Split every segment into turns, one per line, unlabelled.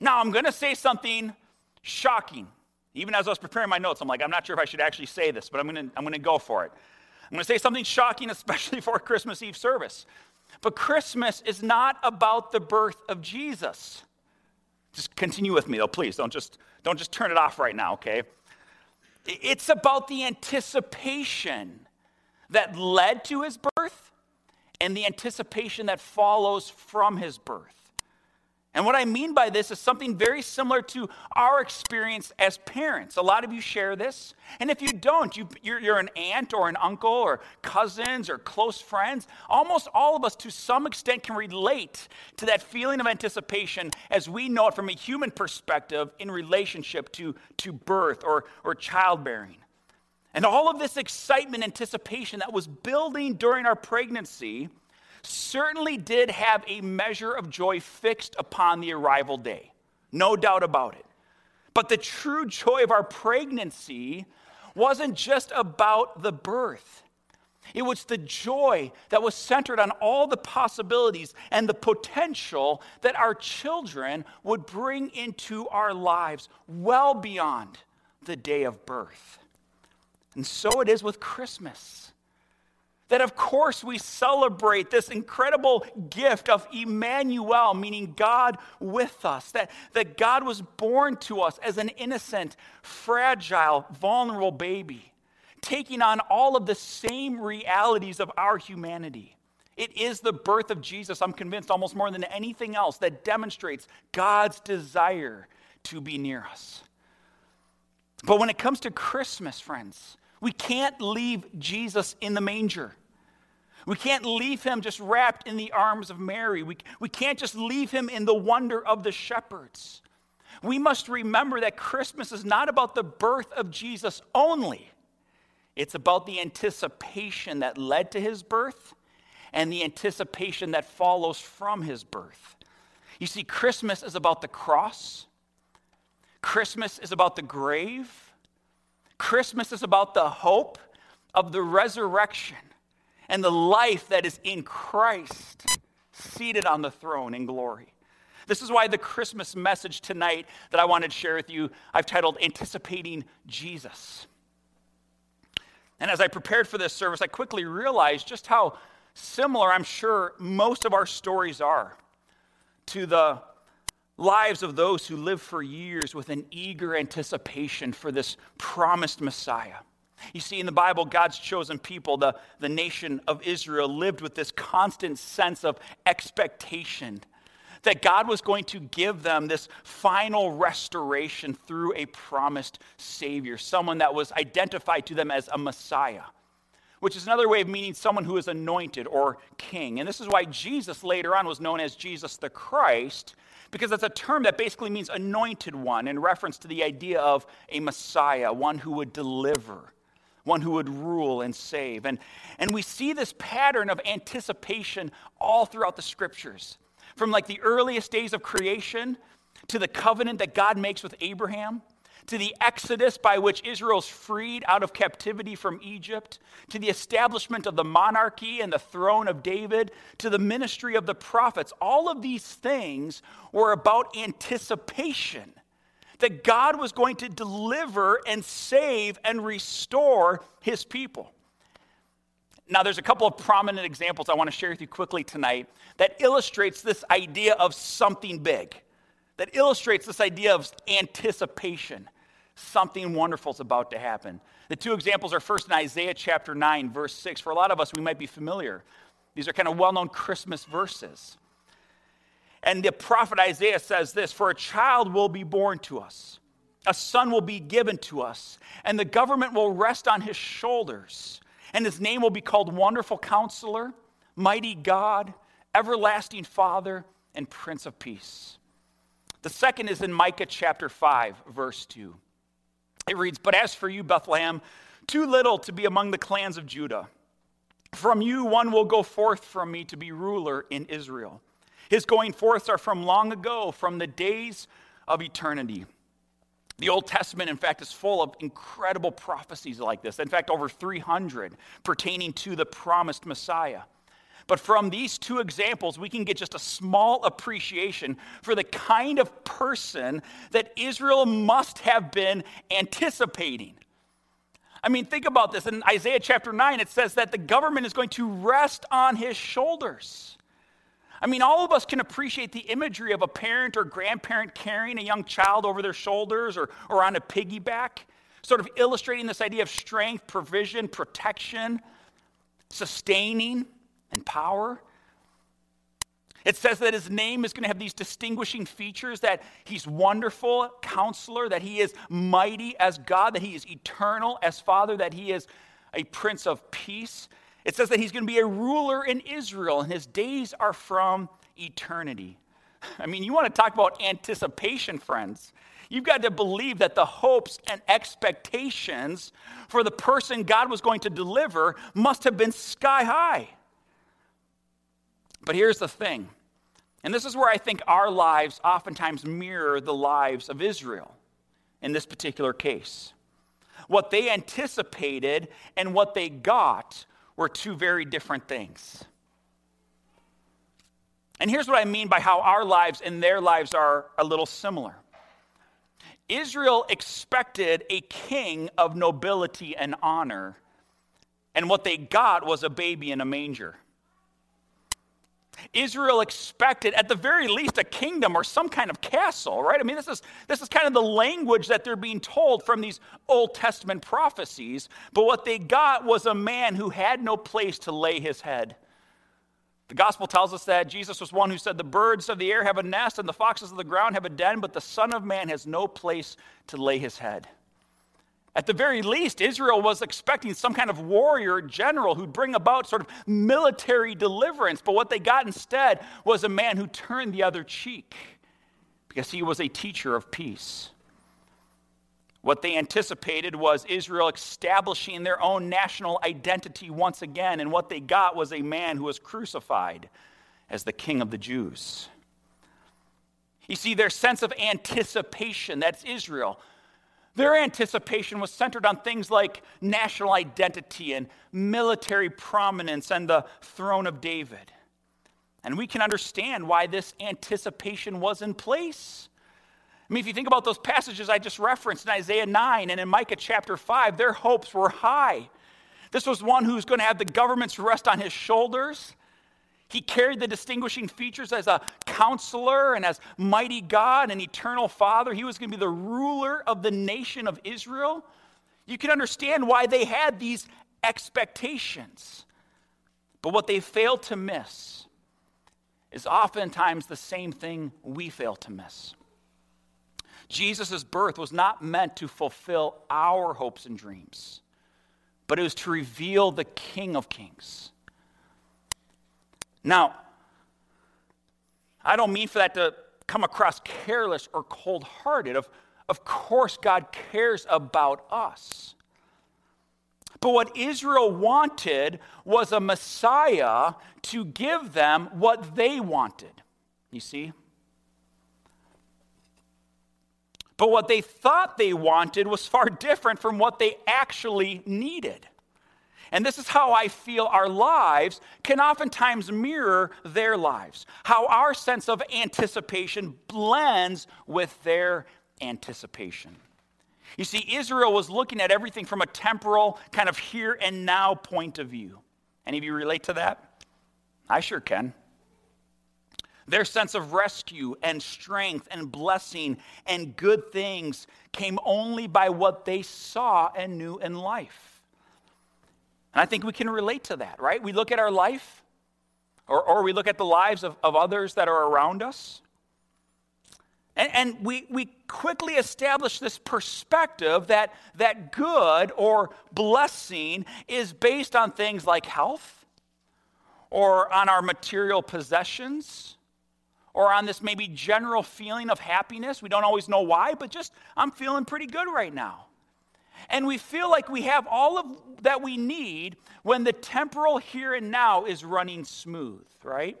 Now, I'm going to say something shocking. Even as I was preparing my notes, I'm like, I'm not sure if I should actually say this, but I'm going to, I'm going to go for it. I'm going to say something shocking, especially for a Christmas Eve service. But Christmas is not about the birth of Jesus. Just continue with me, though, please. Don't just, don't just turn it off right now, okay? It's about the anticipation that led to his birth and the anticipation that follows from his birth. And what I mean by this is something very similar to our experience as parents. A lot of you share this. And if you don't, you, you're, you're, an aunt or an uncle or cousins or close friends. Almost all of us, to some extent, can relate to that feeling of anticipation as we know it from a human perspective in relationship to, to birth or, or childbearing. And all of this excitement, anticipation that was building during our pregnancy certainly did have a measure of joy fixed upon the arrival day. No doubt about it. But the true joy of our pregnancy wasn't just about the birth. It was the joy that was centered on all the possibilities and the potential that our children would bring into our lives well beyond the day of birth. And so it is with Christmas. That, of course, we celebrate this incredible gift of Emmanuel, meaning God with us. That, that God was born to us as an innocent, fragile, vulnerable baby, taking on all of the same realities of our humanity. It is the birth of Jesus, I'm convinced, almost more than anything else, that demonstrates God's desire to be near us. But when it comes to Christmas, friends, we can't leave Jesus in the manger. We can't leave him just wrapped in the arms of Mary. We, we can't just leave him in the wonder of the shepherds. We must remember that Christmas is not about the birth of Jesus only, it's about the anticipation that led to his birth and the anticipation that follows from his birth. You see, Christmas is about the cross, Christmas is about the grave. Christmas is about the hope of the resurrection and the life that is in Christ, seated on the throne in glory. This is why the Christmas message tonight that I wanted to share with you, I've titled Anticipating Jesus. And as I prepared for this service, I quickly realized just how similar I'm sure most of our stories are to the lives of those who live for years with an eager anticipation for this promised Messiah. You see, in the Bible, God's chosen people, the, the nation of Israel, lived with this constant sense of expectation that God was going to give them this final restoration through a promised Savior, someone that was identified to them as a Messiah, which is another way of meaning someone who is anointed or king. And this is why Jesus later on was known as Jesus the Christ, because it's a term that basically means anointed one in reference to the idea of a Messiah, one who would deliver, one who would rule and save. And, and we see this pattern of anticipation all throughout the scriptures, from like the earliest days of creation to the covenant that God makes with Abraham to the exodus by which Israel's freed out of captivity from Egypt, to the establishment of the monarchy and the throne of David, to the ministry of the prophets. All of these things were about anticipation that God was going to deliver and save and restore his people. Now, there's a couple of prominent examples I want to share with you quickly tonight that illustrates this idea of something big, that illustrates this idea of anticipation something wonderful is about to happen. The two examples are first in Isaiah chapter 9, verse 6. For a lot of us, we might be familiar. These are kind of well known Christmas verses. And the prophet Isaiah says this For a child will be born to us, a son will be given to us, and the government will rest on his shoulders. And his name will be called Wonderful Counselor, Mighty God, Everlasting Father, and Prince of Peace. The second is in Micah chapter 5, verse 2. It reads, But as for you, Bethlehem, too little to be among the clans of Judah. From you one will go forth from me to be ruler in Israel. His going forths are from long ago, from the days of eternity. The Old Testament, in fact, is full of incredible prophecies like this. In fact, over 300 pertaining to the promised Messiah. But from these two examples, we can get just a small appreciation for the kind of person that Israel must have been anticipating. I mean, think about this. In Isaiah chapter 9, it says that the government is going to rest on his shoulders. I mean, all of us can appreciate the imagery of a parent or grandparent carrying a young child over their shoulders or, or on a piggyback, sort of illustrating this idea of strength, provision, protection, sustaining and power. It says that his name is going to have these distinguishing features that he's wonderful counselor, that he is mighty as God, that he is eternal as Father, that he is a prince of peace. It says that he's going to be a ruler in Israel, and his days are from eternity. I mean, you want to talk about anticipation, friends. You've got to believe that the hopes and expectations for the person God was going to deliver must have been sky high. But here's the thing, and this is where I think our lives oftentimes mirror the lives of Israel in this particular case. What they anticipated and what they got were two very different things. And here's what I mean by how our lives and their lives are a little similar. Israel expected a king of nobility and honor, and what they got was a baby in a manger. Israel expected, at the very least, a kingdom or some kind of castle, right? I mean, this is, this is kind of the language that they're being told from these Old Testament prophecies. But what they got was a man who had no place to lay his head. The gospel tells us that Jesus was one who said, The birds of the air have a nest, and the foxes of the ground have a den, but the Son of Man has no place to lay his head. At the very least, Israel was expecting some kind of warrior general who'd bring about sort of military deliverance. But what they got instead was a man who turned the other cheek because he was a teacher of peace. What they anticipated was Israel establishing their own national identity once again, and what they got was a man who was crucified as the king of the Jews. You see, their sense of anticipation, that's Israel, their anticipation was centered on things like national identity and military prominence and the throne of David. And we can understand why this anticipation was in place. I mean, if you think about those passages I just referenced in Isaiah 9 and in Micah chapter 5, their hopes were high. This was one who's going to have the government's rest on his shoulders. He carried the distinguishing features as a counselor and as mighty God and eternal Father. He was going to be the ruler of the nation of Israel. You can understand why they had these expectations. But what they failed to miss is oftentimes the same thing we fail to miss. Jesus' birth was not meant to fulfill our hopes and dreams, but it was to reveal the King of Kings now, I don't mean for that to come across careless or cold hearted. Of, of course, God cares about us. But what Israel wanted was a Messiah to give them what they wanted. You see? But what they thought they wanted was far different from what they actually needed. And this is how I feel our lives can oftentimes mirror their lives. How our sense of anticipation blends with their anticipation. You see, Israel was looking at everything from a temporal, kind of here and now point of view. Any of you relate to that? I sure can. Their sense of rescue and strength and blessing and good things came only by what they saw and knew in life. And I think we can relate to that, right? We look at our life, or, or we look at the lives of, of others that are around us. And, and we, we quickly establish this perspective that, that good or blessing is based on things like health, or on our material possessions, or on this maybe general feeling of happiness. We don't always know why, but just, I'm feeling pretty good right now. And we feel like we have all of that we need when the temporal here and now is running smooth, right?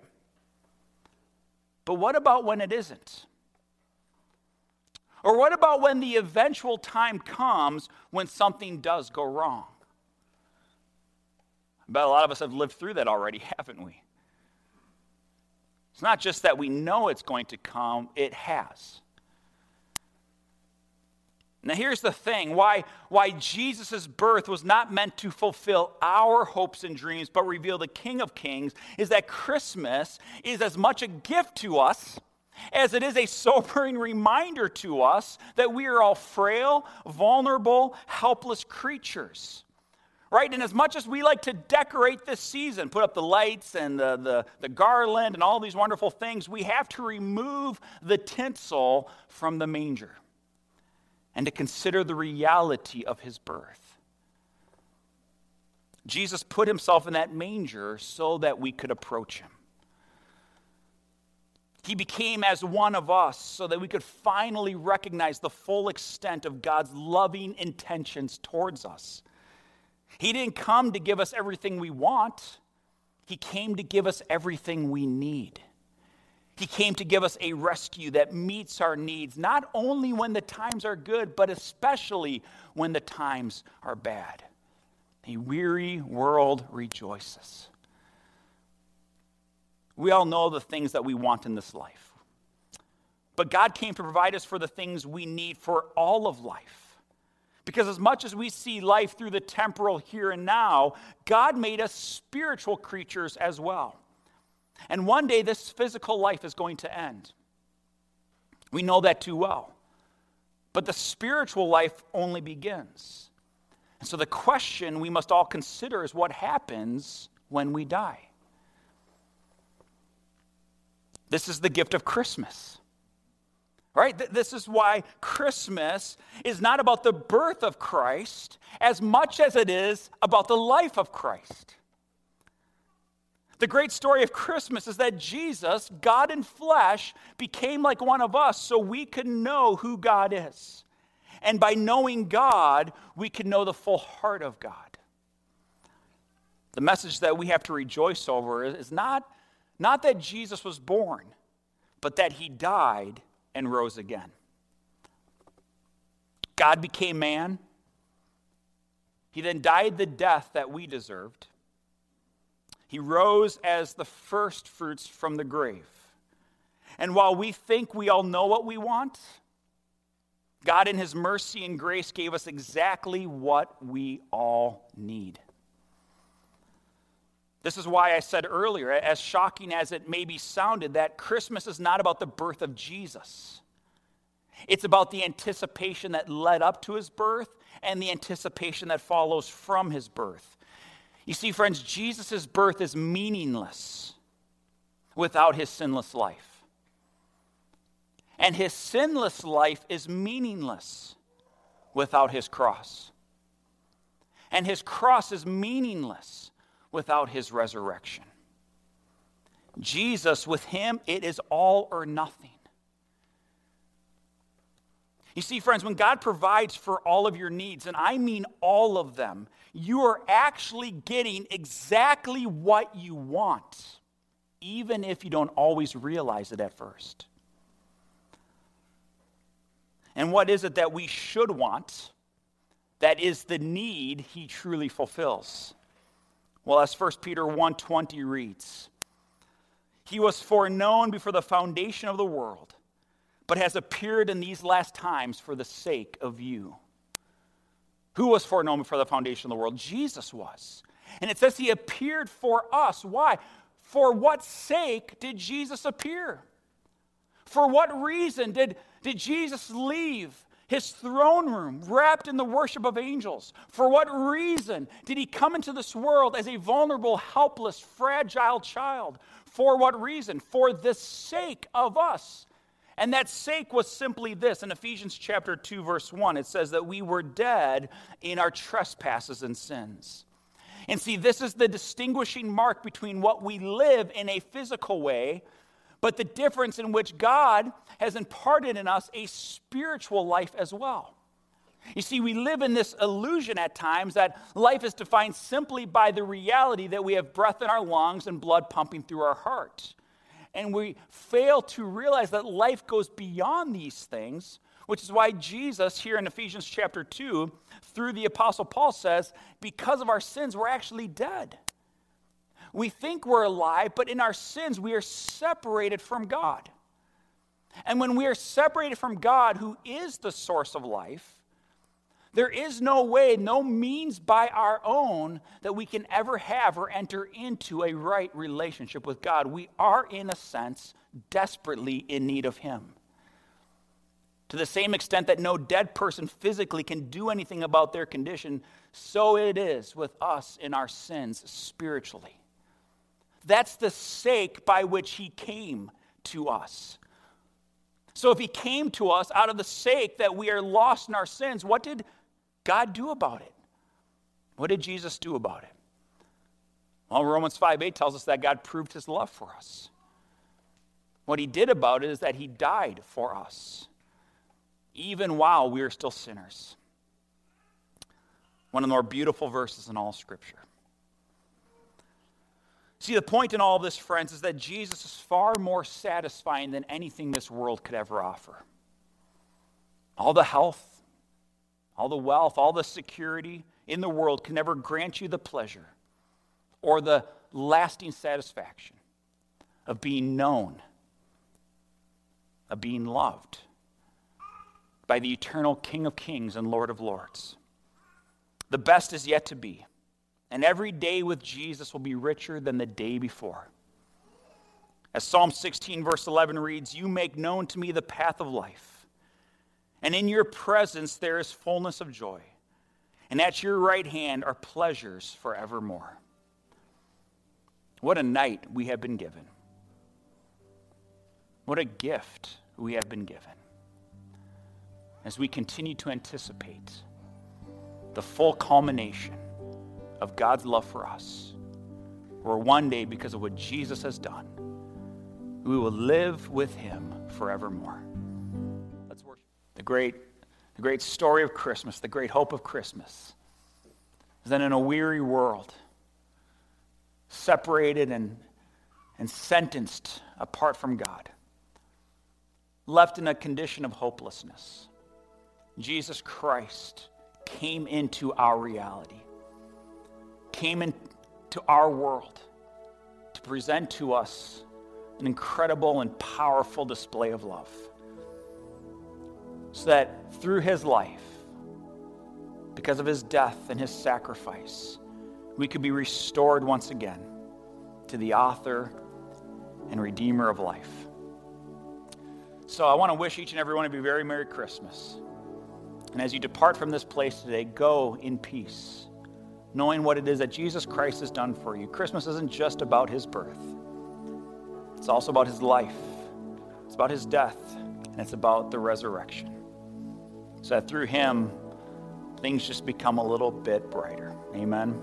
But what about when it isn't? Or what about when the eventual time comes when something does go wrong? I bet a lot of us have lived through that already, haven't we? It's not just that we know it's going to come, it has. Now, here's the thing why, why Jesus' birth was not meant to fulfill our hopes and dreams, but reveal the King of Kings, is that Christmas is as much a gift to us as it is a sobering reminder to us that we are all frail, vulnerable, helpless creatures. Right? And as much as we like to decorate this season, put up the lights and the, the, the garland and all these wonderful things, we have to remove the tinsel from the manger and to consider the reality of his birth. Jesus put himself in that manger so that we could approach him. He became as one of us so that we could finally recognize the full extent of God's loving intentions towards us. He didn't come to give us everything we want, He came to give us everything we need. He came to give us a rescue that meets our needs, not only when the times are good, but especially when the times are bad. A weary world rejoices. We all know the things that we want in this life. But God came to provide us for the things we need for all of life. Because as much as we see life through the temporal here and now, God made us spiritual creatures as well. And one day this physical life is going to end. We know that too well. But the spiritual life only begins. And so the question we must all consider is what happens when we die? This is the gift of Christmas. Right? This is why Christmas is not about the birth of Christ as much as it is about the life of Christ. The great story of Christmas is that Jesus, God in flesh, became like one of us so we could know who God is. And by knowing God, we can know the full heart of God. The message that we have to rejoice over is not not that Jesus was born, but that he died and rose again. God became man. He then died the death that we deserved. He rose as the first fruits from the grave. And while we think we all know what we want, God, in His mercy and grace, gave us exactly what we all need. This is why I said earlier, as shocking as it maybe sounded, that Christmas is not about the birth of Jesus. It's about the anticipation that led up to his birth and the anticipation that follows from his birth. You see, friends, Jesus' birth is meaningless without his sinless life. And his sinless life is meaningless without his cross. And his cross is meaningless without his resurrection. Jesus, with him, it is all or nothing. You see, friends, when God provides for all of your needs, and I mean all of them, you are actually getting exactly what you want, even if you don't always realize it at first. And what is it that we should want that is the need he truly fulfills? Well, as 1 Peter 1:20 reads, he was foreknown before the foundation of the world, but has appeared in these last times for the sake of you. Who was foreknown before the foundation of the world? Jesus was. And it says he appeared for us. Why? For what sake did Jesus appear? For what reason did, did Jesus leave his throne room wrapped in the worship of angels. For what reason did he come into this world as a vulnerable, helpless, fragile child? For what reason? For the sake of us. And that sake was simply this. In Ephesians chapter 2 verse 1, it says that we were dead in our trespasses and sins. And see, this is the distinguishing mark between what we live in a physical way but the difference in which God has imparted in us a spiritual life as well. You see, we live in this illusion at times that life is defined simply by the reality that we have breath in our lungs and blood pumping through our heart. And we fail to realize that life goes beyond these things, which is why Jesus, here in Ephesians chapter 2, through the Apostle Paul says, because of our sins, we're actually dead. we think we're alive, but in our sins, we are separated from God. And when we are separated from God, who is the source of life, there is no way, no means by our own that we can ever have or enter into a right relationship with God. We are, in a sense, desperately in need of Him. To the same extent that no dead person physically can do anything about their condition, so it is with us in our sins spiritually. That's the sake by which He came to us. So if He came to us out of the sake that we are lost in our sins, what did God do about it? What did Jesus do about it? Well, Romans 5 8 tells us that God proved his love for us. What he did about it is that he died for us, even while we are still sinners. One of the more beautiful verses in all Scripture. See, the point in all of this, friends, is that Jesus is far more satisfying than anything this world could ever offer. All the health, all the wealth, all the security in the world can never grant you the pleasure or the lasting satisfaction of being known, of being loved by the eternal King of Kings and Lord of Lords. The best is yet to be, and every day with Jesus will be richer than the day before. As Psalm 16, verse 11 reads, You make known to me the path of life and in your presence there is fullness of joy. And at your right hand are pleasures forevermore. What a night we have been given. What a gift we have been given. As we continue to anticipate the full culmination of God's love for us, where one day, because of what Jesus has done, we will live with him forevermore the great, the great story of Christmas, the great hope of Christmas, is that in a weary world, separated and, and sentenced apart from God, left in a condition of hopelessness, Jesus Christ came into our reality, came into our world to present to us an incredible and powerful display of love so that through his life, because of his death and his sacrifice, we could be restored once again to the author and redeemer of life. So I want to wish each and every one of you a very Merry Christmas. And as you depart from this place today, go in peace, knowing what it is that Jesus Christ has done for you. Christmas isn't just about his birth, it's also about his life, it's about his death, and it's about the resurrection so that through him, things just become a little bit brighter. Amen.